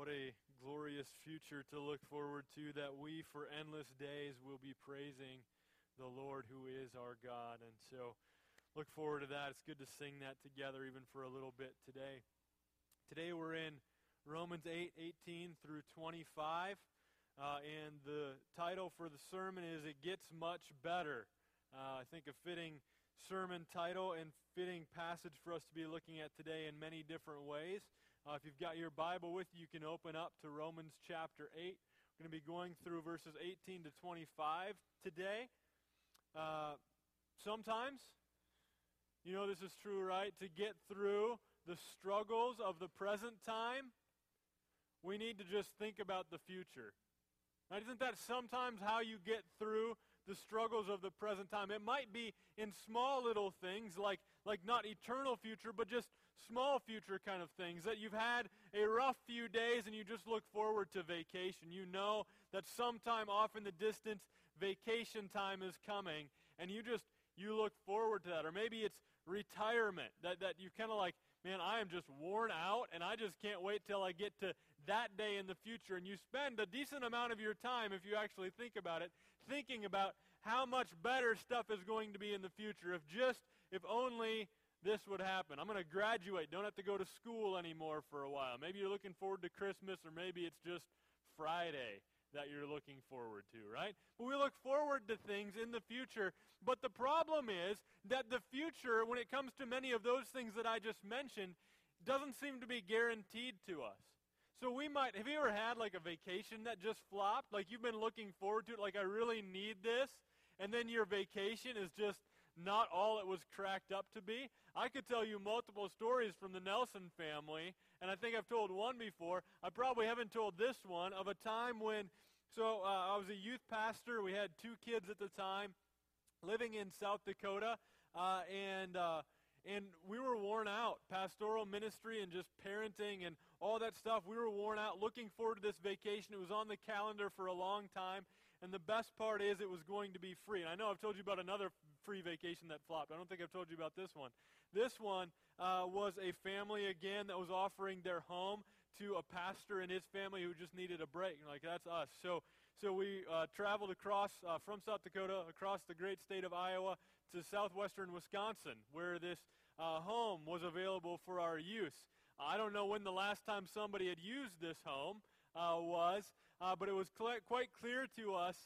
What a glorious future to look forward to that we, for endless days, will be praising the Lord who is our God. And so, look forward to that. It's good to sing that together, even for a little bit today. Today, we're in Romans 8 18 through 25. Uh, and the title for the sermon is It Gets Much Better. Uh, I think a fitting sermon title and fitting passage for us to be looking at today in many different ways. Uh, if you've got your Bible with you, you can open up to Romans chapter 8. We're going to be going through verses 18 to 25 today. Uh, sometimes, you know this is true, right? To get through the struggles of the present time, we need to just think about the future. Now, Isn't that sometimes how you get through the struggles of the present time? It might be in small little things like, like not eternal future, but just small future kind of things. That you've had a rough few days and you just look forward to vacation. You know that sometime off in the distance, vacation time is coming, and you just you look forward to that. Or maybe it's retirement that, that you kind of like, man, I am just worn out and I just can't wait till I get to that day in the future. And you spend a decent amount of your time, if you actually think about it, thinking about how much better stuff is going to be in the future. If just, if only this would happen. I'm going to graduate, don't have to go to school anymore for a while. Maybe you're looking forward to Christmas, or maybe it's just Friday that you're looking forward to, right? But we look forward to things in the future. But the problem is that the future, when it comes to many of those things that I just mentioned, doesn't seem to be guaranteed to us. So we might, have you ever had like a vacation that just flopped? Like you've been looking forward to it, like I really need this, and then your vacation is just not all it was cracked up to be. I could tell you multiple stories from the Nelson family, and I think I've told one before. I probably haven't told this one of a time when, so uh, I was a youth pastor. We had two kids at the time living in South Dakota, uh, and uh, and we were worn out. Pastoral ministry and just parenting and all that stuff. We were worn out. Looking forward to this vacation. It was on the calendar for a long time. And the best part is it was going to be free. And I know I've told you about another free vacation that flopped. I don't think I've told you about this one. This one uh, was a family, again, that was offering their home to a pastor and his family who just needed a break. And like, that's us. So, so we uh, traveled across uh, from South Dakota, across the great state of Iowa to southwestern Wisconsin, where this uh, home was available for our use. I don't know when the last time somebody had used this home uh, was, uh, but it was cl- quite clear to us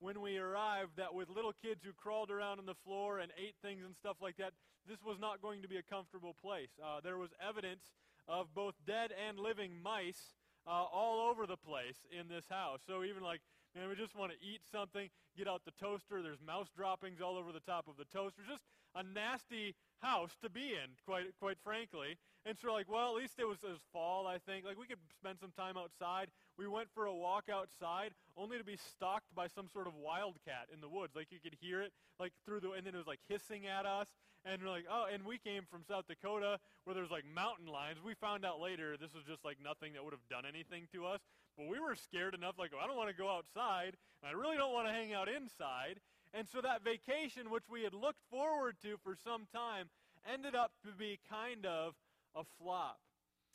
when we arrived that with little kids who crawled around on the floor and ate things and stuff like that, this was not going to be a comfortable place. Uh, there was evidence of both dead and living mice uh, all over the place in this house. So even like, man, we just want to eat something, get out the toaster. There's mouse droppings all over the top of the toaster. Just a nasty house to be in, quite quite frankly. And so we're like, well, at least it was, it was fall, I think. Like we could spend some time outside. We went for a walk outside, only to be stalked by some sort of wildcat in the woods. Like you could hear it, like through the, and then it was like hissing at us. And we're like, oh, and we came from South Dakota where there's like mountain lions. We found out later this was just like nothing that would have done anything to us. But we were scared enough, like, oh, I don't want to go outside. And I really don't want to hang out inside. And so that vacation, which we had looked forward to for some time, ended up to be kind of a flop.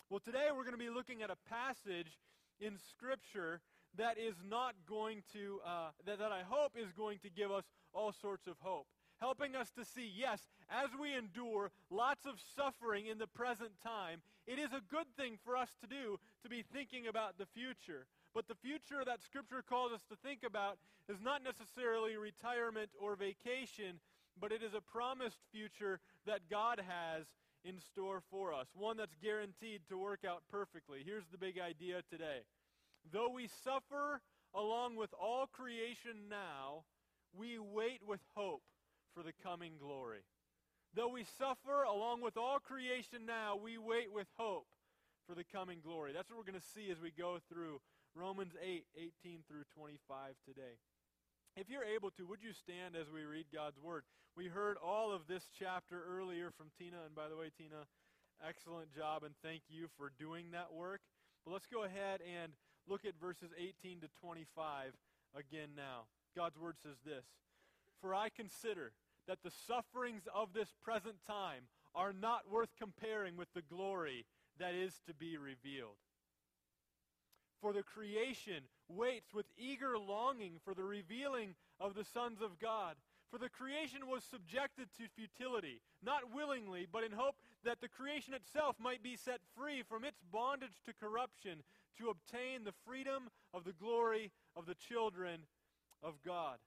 Well, today we're going to be looking at a passage in Scripture that is not going to, uh, that, that I hope is going to give us all sorts of hope. Helping us to see, yes, as we endure lots of suffering in the present time, it is a good thing for us to do to be thinking about the future. But the future that Scripture calls us to think about is not necessarily retirement or vacation, but it is a promised future that God has in store for us, one that's guaranteed to work out perfectly. Here's the big idea today. Though we suffer along with all creation now, we wait with hope for the coming glory. Though we suffer along with all creation now, we wait with hope for the coming glory. That's what we're going to see as we go through Romans 8, 18 through 25 today. If you're able to, would you stand as we read God's Word? We heard all of this chapter earlier from Tina, and by the way, Tina, excellent job, and thank you for doing that work. But let's go ahead and look at verses 18 to 25 again now. God's Word says this For I consider that the sufferings of this present time are not worth comparing with the glory that is to be revealed. For the creation waits with eager longing for the revealing of the sons of God. For the creation was subjected to futility, not willingly, but in hope that the creation itself might be set free from its bondage to corruption to obtain the freedom of the glory of the children of God.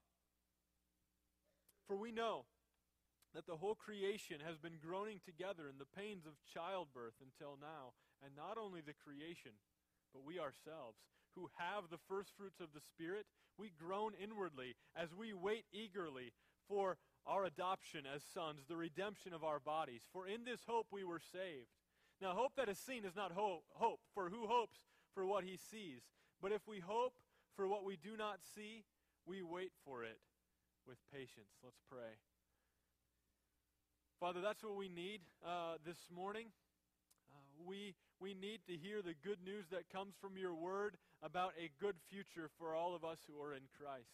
For we know that the whole creation has been groaning together in the pains of childbirth until now, and not only the creation, but we ourselves, who have the first fruits of the Spirit, we groan inwardly as we wait eagerly for our adoption as sons, the redemption of our bodies. For in this hope we were saved. Now, hope that is seen is not hope, hope, for who hopes for what he sees? But if we hope for what we do not see, we wait for it with patience. Let's pray. Father, that's what we need uh, this morning. Uh, we, we need to hear the good news that comes from your word about a good future for all of us who are in Christ.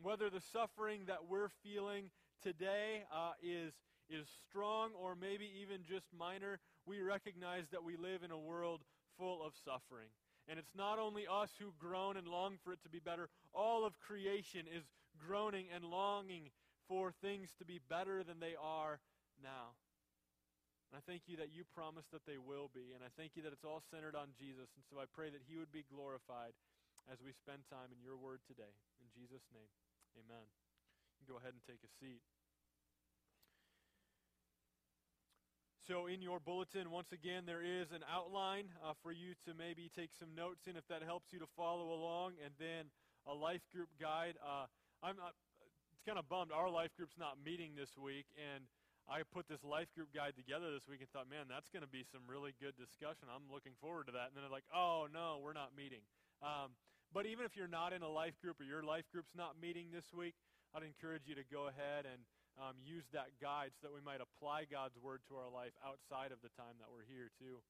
Whether the suffering that we're feeling today uh, is, is strong or maybe even just minor, we recognize that we live in a world full of suffering. And it's not only us who groan and long for it to be better, all of creation is groaning and longing for things to be better than they are now. And I thank you that you promise that they will be. And I thank you that it's all centered on Jesus. And so I pray that he would be glorified as we spend time in your word today. In Jesus' name. Amen. You go ahead and take a seat. So, in your bulletin, once again, there is an outline uh, for you to maybe take some notes in if that helps you to follow along, and then a life group guide. Uh, I'm not, it's kind of bummed our life group's not meeting this week, and I put this life group guide together this week and thought, man, that's going to be some really good discussion. I'm looking forward to that. And then they're like, oh, no, we're not meeting. Um, but even if you're not in a life group or your life group's not meeting this week, I'd encourage you to go ahead and um, use that guide so that we might apply God's word to our life outside of the time that we're here, too.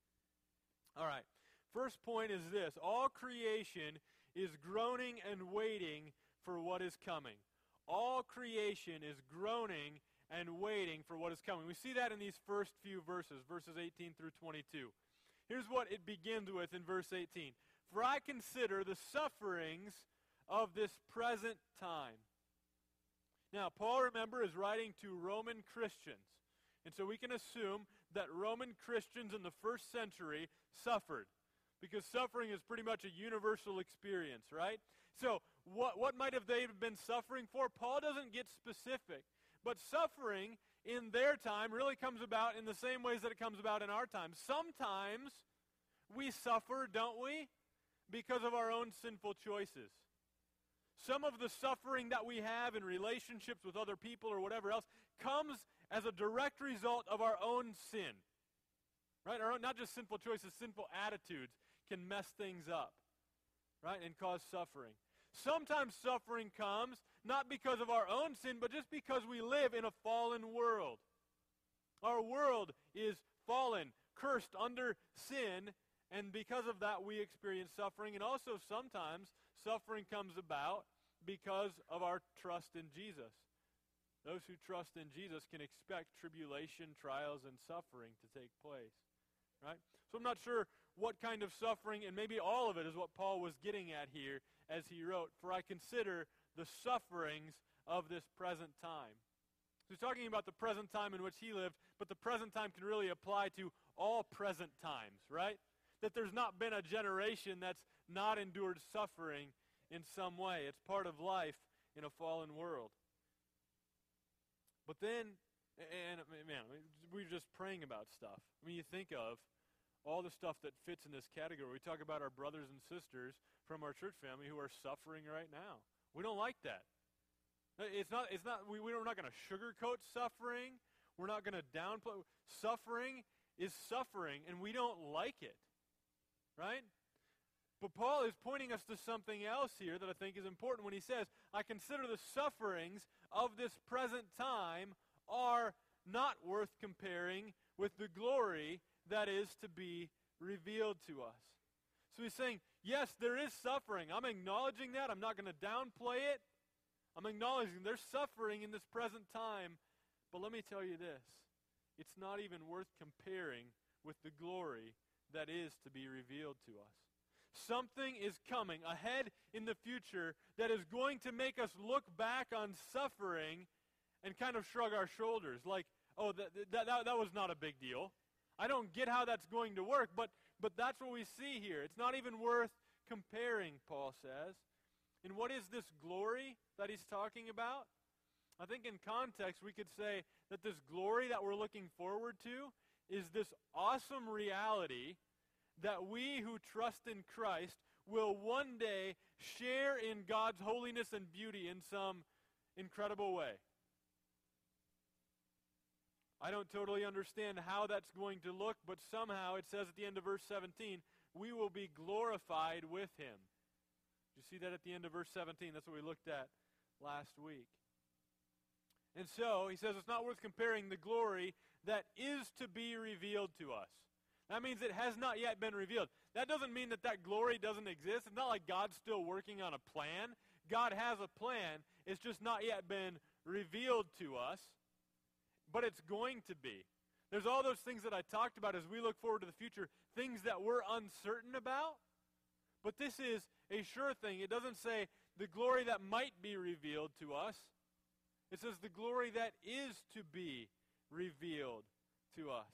All right. First point is this all creation is groaning and waiting for what is coming. All creation is groaning and waiting for what is coming. We see that in these first few verses, verses 18 through 22. Here's what it begins with in verse 18 for I consider the sufferings of this present time. Now, Paul, remember, is writing to Roman Christians. And so we can assume that Roman Christians in the first century suffered. Because suffering is pretty much a universal experience, right? So, what, what might have they been suffering for? Paul doesn't get specific. But suffering in their time really comes about in the same ways that it comes about in our time. Sometimes we suffer, don't we? because of our own sinful choices. Some of the suffering that we have in relationships with other people or whatever else comes as a direct result of our own sin. Right? Our own, not just sinful choices, sinful attitudes can mess things up. Right? And cause suffering. Sometimes suffering comes not because of our own sin, but just because we live in a fallen world. Our world is fallen, cursed under sin, and because of that, we experience suffering. And also, sometimes suffering comes about because of our trust in Jesus. Those who trust in Jesus can expect tribulation, trials, and suffering to take place. Right? So I'm not sure what kind of suffering, and maybe all of it is what Paul was getting at here as he wrote, For I consider the sufferings of this present time. So he's talking about the present time in which he lived, but the present time can really apply to all present times, right? that there's not been a generation that's not endured suffering in some way. It's part of life in a fallen world. But then, and man, we're just praying about stuff. I mean, you think of all the stuff that fits in this category. We talk about our brothers and sisters from our church family who are suffering right now. We don't like that. It's not, it's not, we, we're not going to sugarcoat suffering. We're not going to downplay. Suffering is suffering, and we don't like it. Right? But Paul is pointing us to something else here that I think is important when he says, I consider the sufferings of this present time are not worth comparing with the glory that is to be revealed to us. So he's saying, yes, there is suffering. I'm acknowledging that. I'm not going to downplay it. I'm acknowledging there's suffering in this present time. But let me tell you this it's not even worth comparing with the glory that is to be revealed to us. something is coming ahead in the future that is going to make us look back on suffering and kind of shrug our shoulders like, oh, that, that, that, that was not a big deal. I don't get how that's going to work, but, but that's what we see here. It's not even worth comparing, Paul says. And what is this glory that he's talking about? I think in context, we could say that this glory that we're looking forward to is this awesome reality that we who trust in Christ will one day share in God's holiness and beauty in some incredible way. I don't totally understand how that's going to look, but somehow it says at the end of verse 17, we will be glorified with him. You see that at the end of verse 17? That's what we looked at last week. And so, he says it's not worth comparing the glory that is to be revealed to us. That means it has not yet been revealed. That doesn't mean that that glory doesn't exist. It's not like God's still working on a plan. God has a plan. It's just not yet been revealed to us. But it's going to be. There's all those things that I talked about as we look forward to the future, things that we're uncertain about. But this is a sure thing. It doesn't say the glory that might be revealed to us. It says the glory that is to be revealed to us.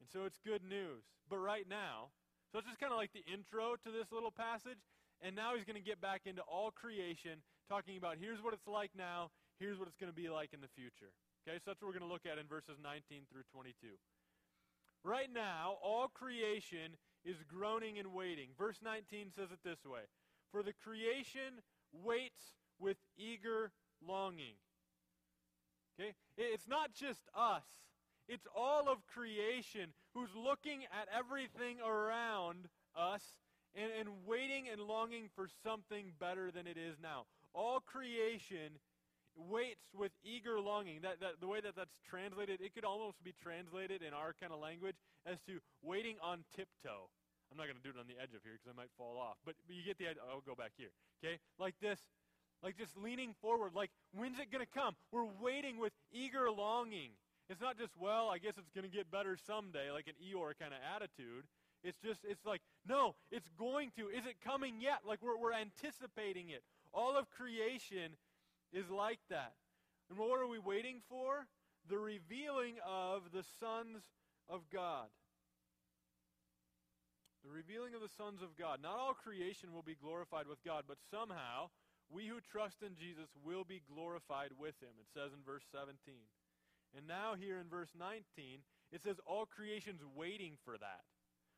And so it's good news. But right now, so it's just kind of like the intro to this little passage. And now he's going to get back into all creation, talking about here's what it's like now, here's what it's going to be like in the future. Okay, so that's what we're going to look at in verses 19 through 22. Right now, all creation is groaning and waiting. Verse 19 says it this way For the creation waits with eager longing. Okay? It's not just us. It's all of creation who's looking at everything around us and, and waiting and longing for something better than it is now. All creation waits with eager longing. That, that, the way that that's translated, it could almost be translated in our kind of language as to waiting on tiptoe. I'm not going to do it on the edge of here because I might fall off. But, but you get the idea. I'll go back here. Okay? Like this. Like just leaning forward. Like, when's it going to come? We're waiting with eager longing. It's not just, well, I guess it's going to get better someday, like an Eeyore kind of attitude. It's just, it's like, no, it's going to. Is it coming yet? Like we're, we're anticipating it. All of creation is like that. And what are we waiting for? The revealing of the sons of God. The revealing of the sons of God. Not all creation will be glorified with God, but somehow we who trust in Jesus will be glorified with him. It says in verse 17. And now, here in verse 19, it says all creation's waiting for that.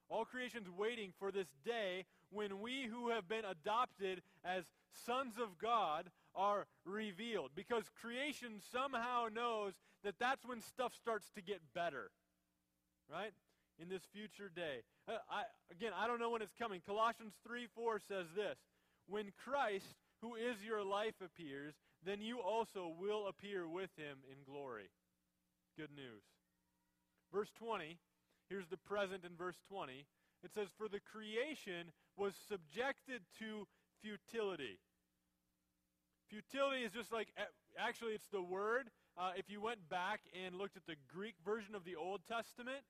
All creation's waiting for this day when we who have been adopted as sons of God are revealed. Because creation somehow knows that that's when stuff starts to get better. Right? In this future day. Uh, I, again, I don't know when it's coming. Colossians 3 4 says this When Christ, who is your life, appears, then you also will appear with him in glory. Good news. Verse 20, here's the present in verse 20. It says, For the creation was subjected to futility. Futility is just like, actually, it's the word. Uh, if you went back and looked at the Greek version of the Old Testament,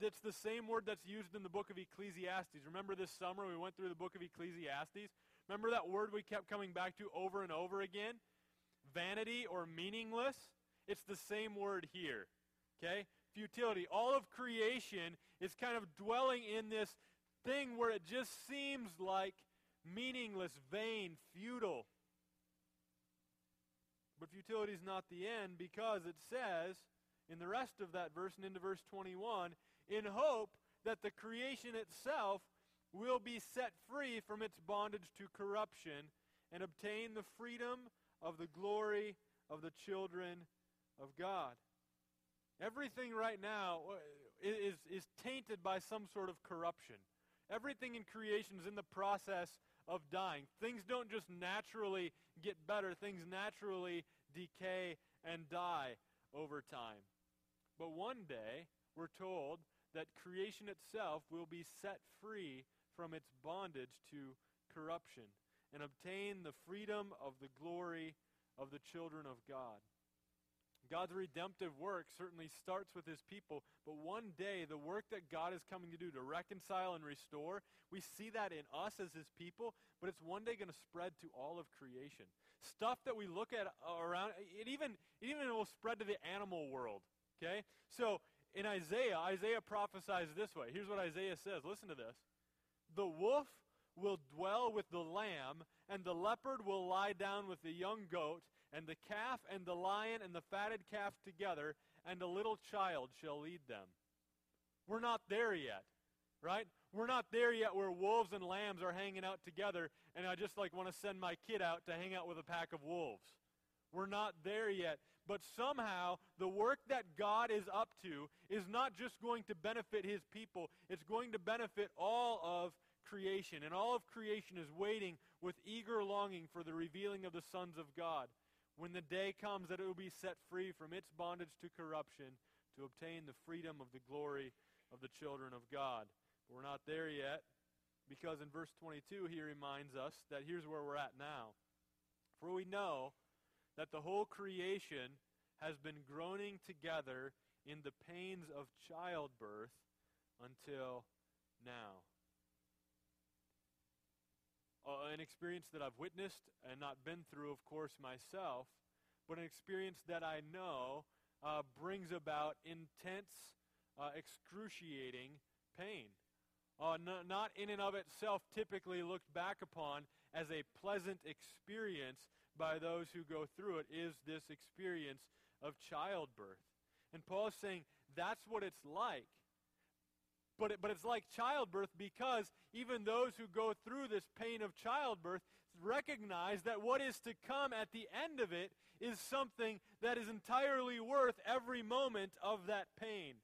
that's the same word that's used in the book of Ecclesiastes. Remember this summer we went through the book of Ecclesiastes? Remember that word we kept coming back to over and over again? Vanity or meaningless? It's the same word here. Okay? Futility. All of creation is kind of dwelling in this thing where it just seems like meaningless, vain, futile. But futility is not the end because it says in the rest of that verse and into verse 21 in hope that the creation itself will be set free from its bondage to corruption and obtain the freedom of the glory of the children of God. Everything right now uh, is, is tainted by some sort of corruption. Everything in creation is in the process of dying. Things don't just naturally get better, things naturally decay and die over time. But one day, we're told that creation itself will be set free from its bondage to corruption and obtain the freedom of the glory of the children of God. God's redemptive work certainly starts with his people, but one day the work that God is coming to do to reconcile and restore, we see that in us as his people, but it's one day going to spread to all of creation. Stuff that we look at around, it even, it even will spread to the animal world. Okay? So in Isaiah, Isaiah prophesies this way. Here's what Isaiah says. Listen to this. The wolf will dwell with the lamb, and the leopard will lie down with the young goat, and the calf and the lion and the fatted calf together, and a little child shall lead them. We're not there yet, right? We're not there yet where wolves and lambs are hanging out together, and I just like want to send my kid out to hang out with a pack of wolves. We're not there yet. But somehow, the work that God is up to is not just going to benefit his people, it's going to benefit all of creation. And all of creation is waiting with eager longing for the revealing of the sons of God when the day comes that it will be set free from its bondage to corruption to obtain the freedom of the glory of the children of God. But we're not there yet because in verse 22 he reminds us that here's where we're at now. For we know that the whole creation has been groaning together in the pains of childbirth until now. Uh, an experience that I've witnessed and not been through, of course, myself, but an experience that I know uh, brings about intense, uh, excruciating pain. Uh, not in and of itself typically looked back upon as a pleasant experience by those who go through it, is this experience of childbirth. And Paul is saying that's what it's like. But, it, but it's like childbirth because even those who go through this pain of childbirth recognize that what is to come at the end of it is something that is entirely worth every moment of that pain.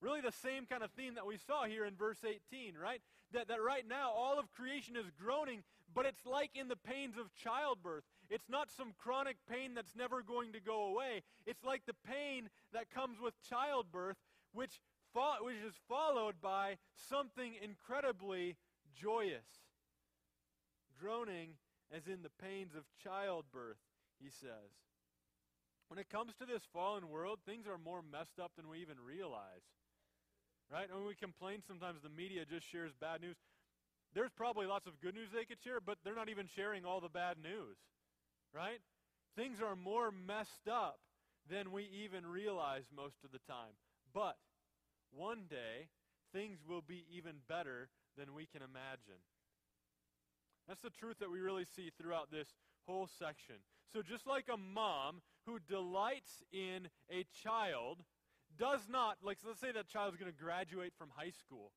Really, the same kind of theme that we saw here in verse 18, right? That, that right now all of creation is groaning, but it's like in the pains of childbirth. It's not some chronic pain that's never going to go away. It's like the pain that comes with childbirth, which which is followed by something incredibly joyous. Groaning as in the pains of childbirth, he says. When it comes to this fallen world, things are more messed up than we even realize. Right? When we complain sometimes the media just shares bad news. There's probably lots of good news they could share, but they're not even sharing all the bad news. Right? Things are more messed up than we even realize most of the time. But one day, things will be even better than we can imagine. That's the truth that we really see throughout this whole section. So, just like a mom who delights in a child does not, like, let's say that child is going to graduate from high school.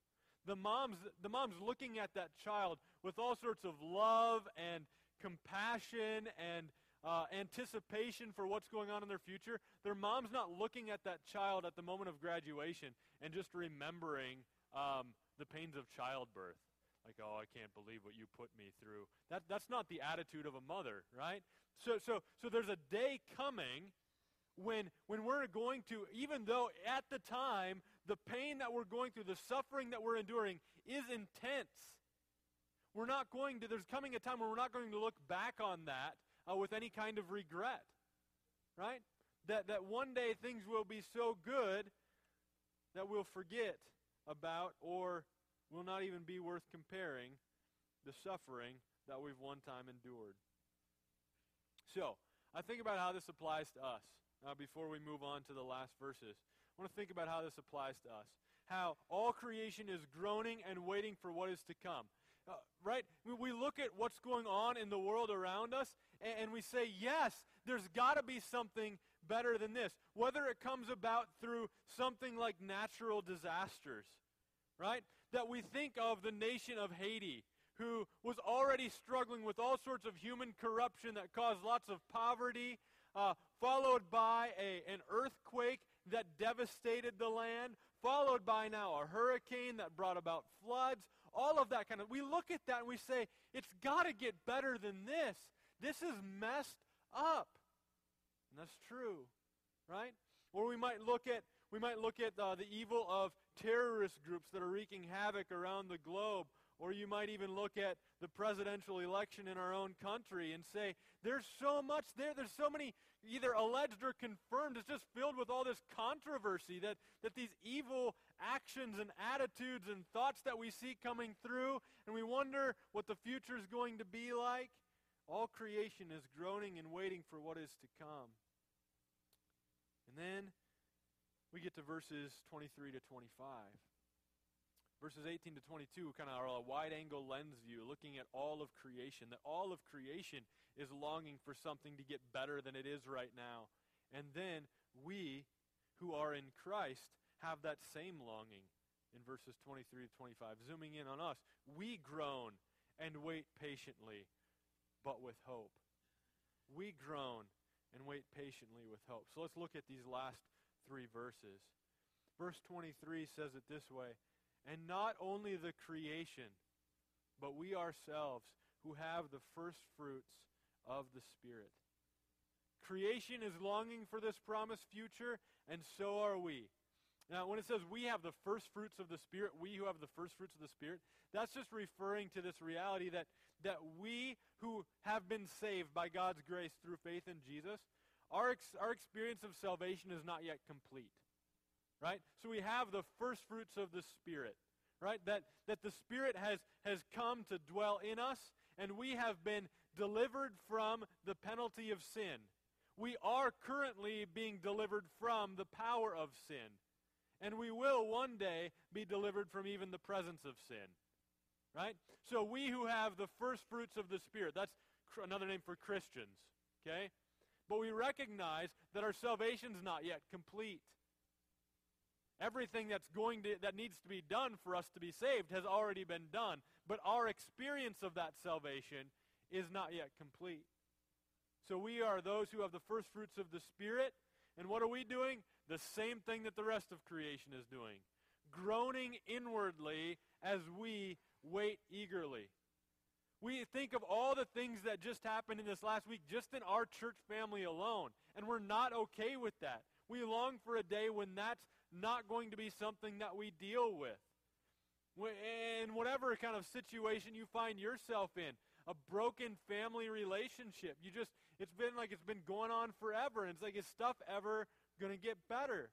The mom's, the mom's looking at that child with all sorts of love and compassion and uh, anticipation for what's going on in their future. Their mom's not looking at that child at the moment of graduation and just remembering um, the pains of childbirth. Like, oh, I can't believe what you put me through. That, that's not the attitude of a mother, right? So, so, so there's a day coming when, when we're going to, even though at the time the pain that we're going through, the suffering that we're enduring is intense, we're not going to, there's coming a time when we're not going to look back on that uh, with any kind of regret. Right? That, that one day things will be so good that we'll forget about or will not even be worth comparing the suffering that we've one time endured. So, I think about how this applies to us uh, before we move on to the last verses. I want to think about how this applies to us. How all creation is groaning and waiting for what is to come. Uh, right? We look at what's going on in the world around us and, and we say, yes, there's got to be something better than this. Whether it comes about through something like natural disasters, right? That we think of the nation of Haiti, who was already struggling with all sorts of human corruption that caused lots of poverty, uh, followed by a, an earthquake that devastated the land, followed by now a hurricane that brought about floods, all of that kind of. We look at that and we say, it's got to get better than this. This is messed up. And that's true, right? Or we might look at we might look at uh, the evil of terrorist groups that are wreaking havoc around the globe, Or you might even look at the presidential election in our own country and say, there's so much there, there's so many either alleged or confirmed. It's just filled with all this controversy that, that these evil actions and attitudes and thoughts that we see coming through, and we wonder what the future is going to be like. All creation is groaning and waiting for what is to come. And then we get to verses 23 to 25. Verses 18 to 22 kind of are a wide angle lens view, looking at all of creation, that all of creation is longing for something to get better than it is right now. And then we, who are in Christ, have that same longing in verses 23 to 25. Zooming in on us, we groan and wait patiently, but with hope. We groan and wait patiently with hope. So let's look at these last three verses. Verse 23 says it this way and not only the creation, but we ourselves who have the first fruits of the Spirit. Creation is longing for this promised future, and so are we. Now, when it says we have the first fruits of the Spirit, we who have the first fruits of the Spirit, that's just referring to this reality that, that we who have been saved by God's grace through faith in Jesus, our, ex- our experience of salvation is not yet complete right? So we have the first fruits of the Spirit, right? That, that the Spirit has, has come to dwell in us, and we have been delivered from the penalty of sin. We are currently being delivered from the power of sin. And we will one day be delivered from even the presence of sin. Right? So we who have the first fruits of the Spirit, that's cr- another name for Christians. Okay? But we recognize that our salvation's not yet complete. Everything that's going to, that needs to be done for us to be saved has already been done. But our experience of that salvation is not yet complete. So we are those who have the first fruits of the Spirit. And what are we doing? The same thing that the rest of creation is doing. Groaning inwardly as we wait eagerly. We think of all the things that just happened in this last week, just in our church family alone, and we're not okay with that. We long for a day when that's not going to be something that we deal with. In whatever kind of situation you find yourself in, a broken family relationship, you just, it's been like it's been going on forever. And it's like, is stuff ever going to get better?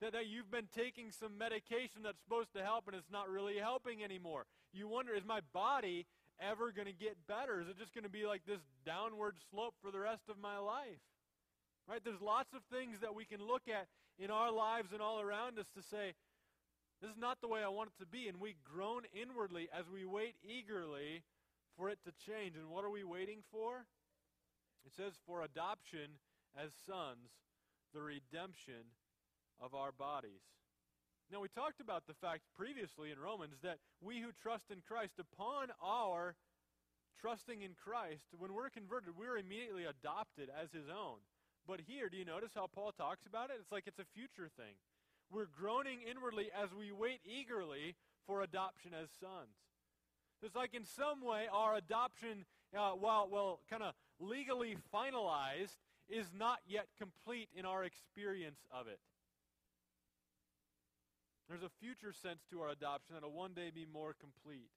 That, that you've been taking some medication that's supposed to help and it's not really helping anymore. You wonder, is my body ever going to get better? Is it just going to be like this downward slope for the rest of my life? Right? There's lots of things that we can look at in our lives and all around us to say, this is not the way I want it to be. And we groan inwardly as we wait eagerly for it to change. And what are we waiting for? It says, for adoption as sons, the redemption of our bodies. Now, we talked about the fact previously in Romans that we who trust in Christ, upon our trusting in Christ, when we're converted, we're immediately adopted as his own. But here, do you notice how Paul talks about it? It's like it's a future thing. We're groaning inwardly as we wait eagerly for adoption as sons. It's like in some way our adoption, uh, while, well, kind of legally finalized, is not yet complete in our experience of it. There's a future sense to our adoption that will one day be more complete.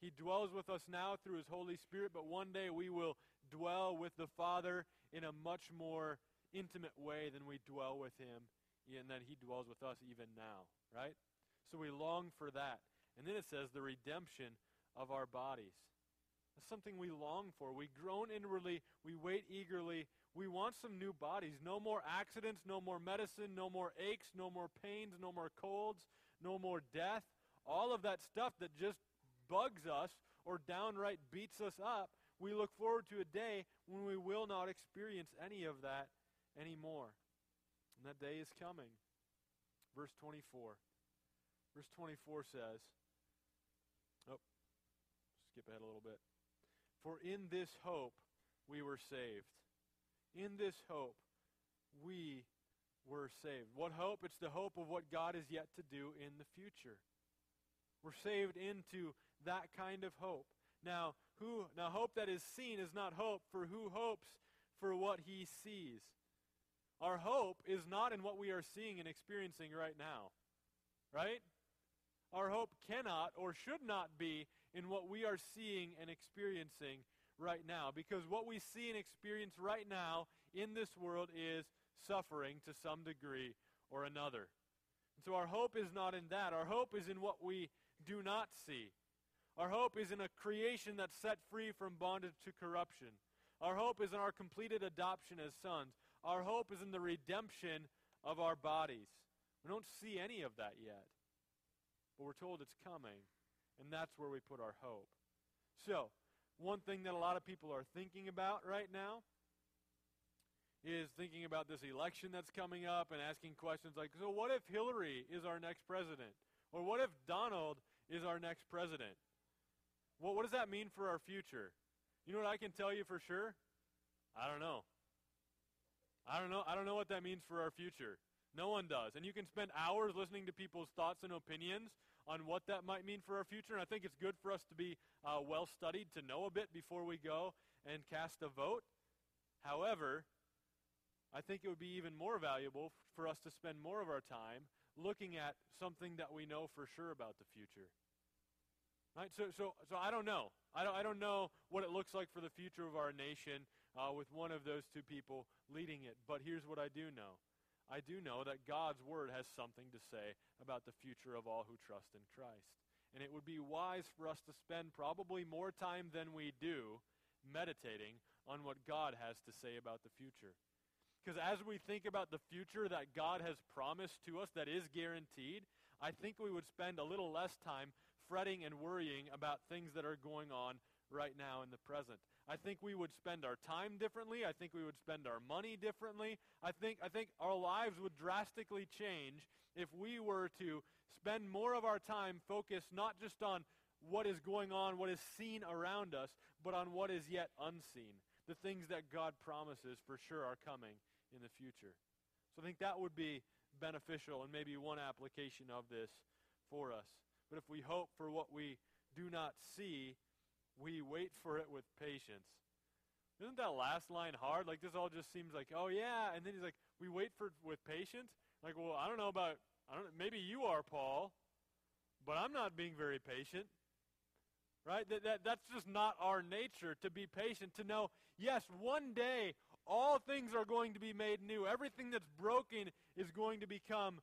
He dwells with us now through his Holy Spirit, but one day we will dwell with the Father in a much more intimate way than we dwell with him and that he dwells with us even now, right? So we long for that. And then it says the redemption of our bodies. That's something we long for. We groan inwardly, we wait eagerly. We want some new bodies. No more accidents, no more medicine, no more aches, no more pains, no more colds, no more death. All of that stuff that just bugs us or downright beats us up we look forward to a day when we will not experience any of that anymore. And that day is coming. Verse 24. Verse 24 says, oh, skip ahead a little bit. For in this hope we were saved. In this hope we were saved. What hope? It's the hope of what God is yet to do in the future. We're saved into that kind of hope. Now, who now hope that is seen is not hope, for who hopes for what he sees? Our hope is not in what we are seeing and experiencing right now. Right? Our hope cannot or should not be in what we are seeing and experiencing right now. Because what we see and experience right now in this world is suffering to some degree or another. And so our hope is not in that. Our hope is in what we do not see. Our hope is in a creation that's set free from bondage to corruption. Our hope is in our completed adoption as sons. Our hope is in the redemption of our bodies. We don't see any of that yet. But we're told it's coming, and that's where we put our hope. So, one thing that a lot of people are thinking about right now is thinking about this election that's coming up and asking questions like, so what if Hillary is our next president? Or what if Donald is our next president? Well, what does that mean for our future? You know what I can tell you for sure? I don't know. I don't know. I don't know what that means for our future. No one does. And you can spend hours listening to people's thoughts and opinions on what that might mean for our future. And I think it's good for us to be uh, well studied, to know a bit before we go and cast a vote. However, I think it would be even more valuable for us to spend more of our time looking at something that we know for sure about the future. Right? So, so, so I don't know. I don't, I don't know what it looks like for the future of our nation uh, with one of those two people leading it. But here's what I do know I do know that God's Word has something to say about the future of all who trust in Christ. And it would be wise for us to spend probably more time than we do meditating on what God has to say about the future. Because as we think about the future that God has promised to us, that is guaranteed, I think we would spend a little less time fretting and worrying about things that are going on right now in the present. I think we would spend our time differently. I think we would spend our money differently. I think, I think our lives would drastically change if we were to spend more of our time focused not just on what is going on, what is seen around us, but on what is yet unseen. The things that God promises for sure are coming in the future. So I think that would be beneficial and maybe one application of this for us. But if we hope for what we do not see, we wait for it with patience. Isn't that last line hard? Like this all just seems like, oh yeah, and then he's like, we wait for with patience. Like, well, I don't know about, I don't. Maybe you are Paul, but I'm not being very patient. Right? That, that that's just not our nature to be patient. To know, yes, one day all things are going to be made new. Everything that's broken is going to become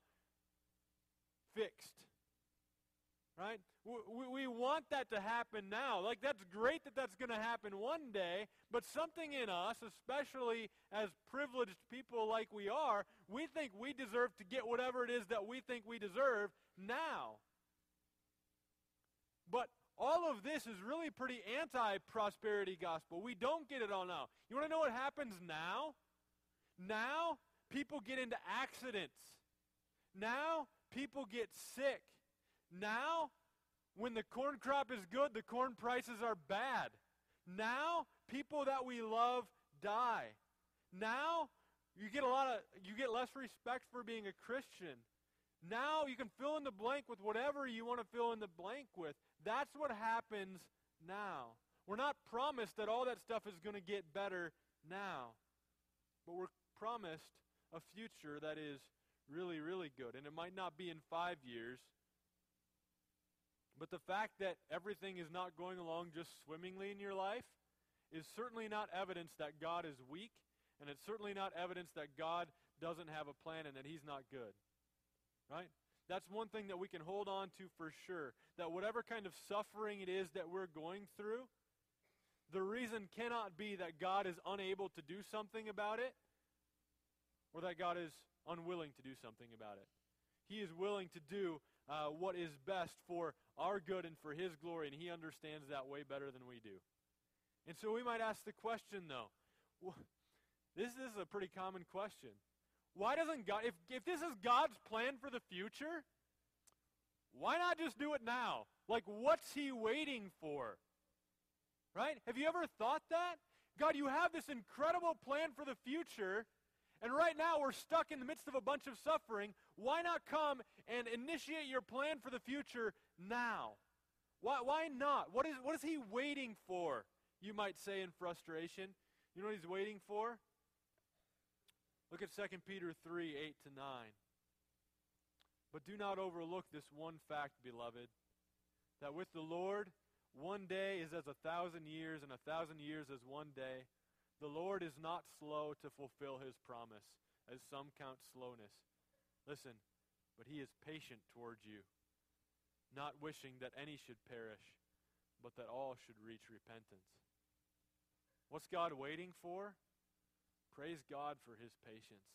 fixed. Right? We, we want that to happen now. Like, that's great that that's going to happen one day, but something in us, especially as privileged people like we are, we think we deserve to get whatever it is that we think we deserve now. But all of this is really pretty anti prosperity gospel. We don't get it all now. You want to know what happens now? Now, people get into accidents. Now, people get sick. Now, when the corn crop is good, the corn prices are bad. Now, people that we love die. Now, you get a lot of you get less respect for being a Christian. Now you can fill in the blank with whatever you want to fill in the blank with. That's what happens now. We're not promised that all that stuff is going to get better now. But we're promised a future that is really, really good. And it might not be in five years, but the fact that everything is not going along just swimmingly in your life is certainly not evidence that God is weak, and it's certainly not evidence that God doesn't have a plan and that He's not good. Right? That's one thing that we can hold on to for sure. That whatever kind of suffering it is that we're going through, the reason cannot be that God is unable to do something about it or that God is unwilling to do something about it. He is willing to do uh, what is best for our good and for His glory, and He understands that way better than we do. And so we might ask the question, though. This is a pretty common question. Why doesn't God, if, if this is God's plan for the future, why not just do it now? Like, what's He waiting for? Right? Have you ever thought that? God, you have this incredible plan for the future, and right now we're stuck in the midst of a bunch of suffering. Why not come and initiate your plan for the future now? Why, why not? What is, what is he waiting for? You might say in frustration. You know what he's waiting for? Look at 2 Peter 3 8 to 9. But do not overlook this one fact, beloved, that with the Lord, one day is as a thousand years, and a thousand years as one day. The Lord is not slow to fulfill his promise, as some count slowness. Listen, but he is patient towards you, not wishing that any should perish, but that all should reach repentance. What's God waiting for? Praise God for his patience.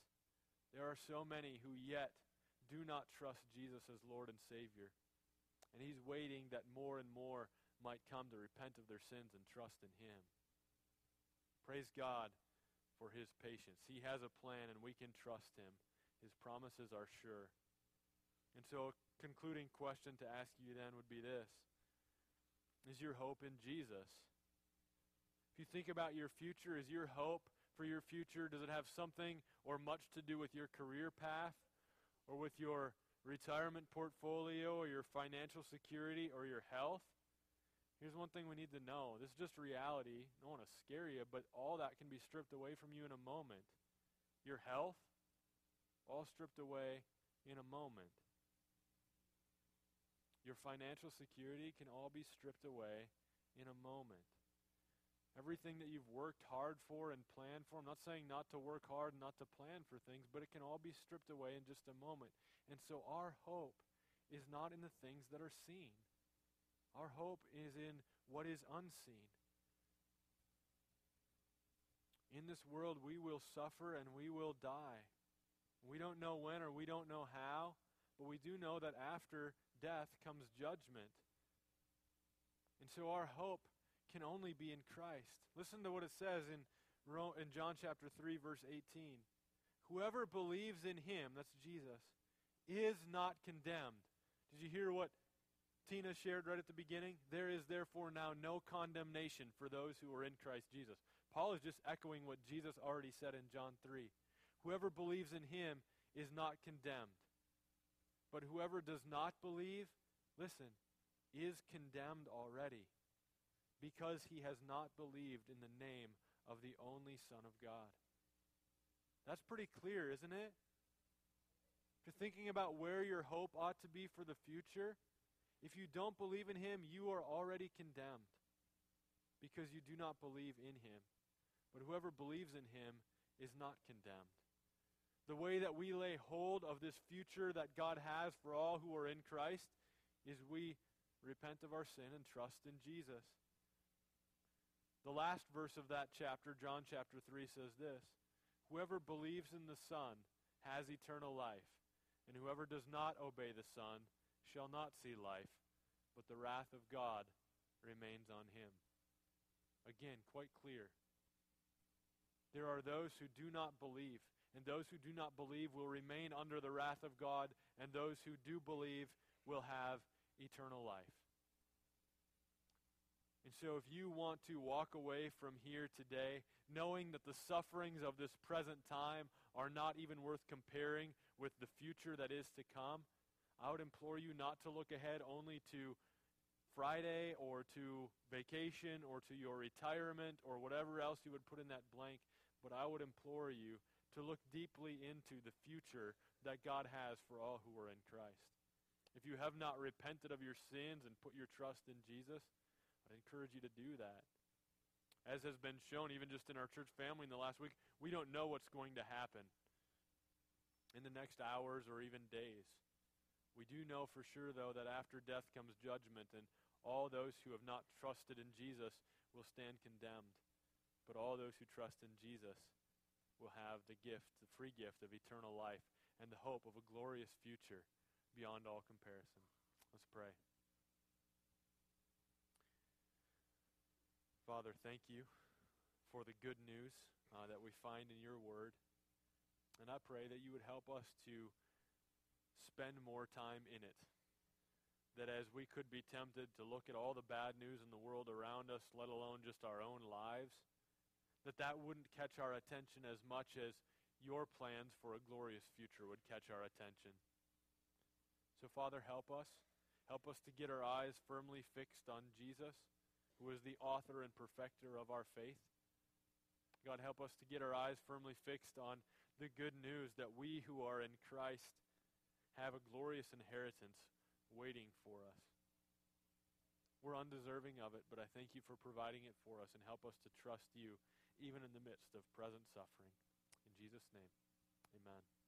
There are so many who yet do not trust Jesus as Lord and Savior. And he's waiting that more and more might come to repent of their sins and trust in Him. Praise God for His patience. He has a plan and we can trust Him. His promises are sure. And so, a concluding question to ask you then would be this Is your hope in Jesus? If you think about your future, is your hope for your future, does it have something or much to do with your career path or with your retirement portfolio or your financial security or your health? Here's one thing we need to know. This is just reality. I don't want to scare you, but all that can be stripped away from you in a moment. Your health, all stripped away in a moment. Your financial security can all be stripped away in a moment. Everything that you've worked hard for and planned for, I'm not saying not to work hard and not to plan for things, but it can all be stripped away in just a moment. And so our hope is not in the things that are seen. Our hope is in what is unseen. In this world, we will suffer and we will die. We don't know when or we don't know how, but we do know that after death comes judgment. And so our hope can only be in Christ. Listen to what it says in, in John chapter 3, verse 18. Whoever believes in him, that's Jesus, is not condemned. Did you hear what Tina shared right at the beginning, there is therefore now no condemnation for those who are in Christ Jesus. Paul is just echoing what Jesus already said in John 3. Whoever believes in him is not condemned. But whoever does not believe, listen, is condemned already because he has not believed in the name of the only Son of God. That's pretty clear, isn't it? If you're thinking about where your hope ought to be for the future, if you don't believe in him, you are already condemned because you do not believe in him. But whoever believes in him is not condemned. The way that we lay hold of this future that God has for all who are in Christ is we repent of our sin and trust in Jesus. The last verse of that chapter, John chapter 3, says this Whoever believes in the Son has eternal life, and whoever does not obey the Son shall not see life, but the wrath of God remains on him. Again, quite clear. There are those who do not believe, and those who do not believe will remain under the wrath of God, and those who do believe will have eternal life. And so, if you want to walk away from here today knowing that the sufferings of this present time are not even worth comparing with the future that is to come, I would implore you not to look ahead only to Friday or to vacation or to your retirement or whatever else you would put in that blank, but I would implore you to look deeply into the future that God has for all who are in Christ. If you have not repented of your sins and put your trust in Jesus, I encourage you to do that. As has been shown even just in our church family in the last week, we don't know what's going to happen in the next hours or even days. We do know for sure, though, that after death comes judgment, and all those who have not trusted in Jesus will stand condemned. But all those who trust in Jesus will have the gift, the free gift of eternal life, and the hope of a glorious future beyond all comparison. Let's pray. Father, thank you for the good news uh, that we find in your word. And I pray that you would help us to spend more time in it. That as we could be tempted to look at all the bad news in the world around us, let alone just our own lives, that that wouldn't catch our attention as much as your plans for a glorious future would catch our attention. So, Father, help us. Help us to get our eyes firmly fixed on Jesus, who is the author and perfecter of our faith. God, help us to get our eyes firmly fixed on the good news that we who are in Christ have a glorious inheritance waiting for us. We're undeserving of it, but I thank you for providing it for us and help us to trust you even in the midst of present suffering. In Jesus' name, amen.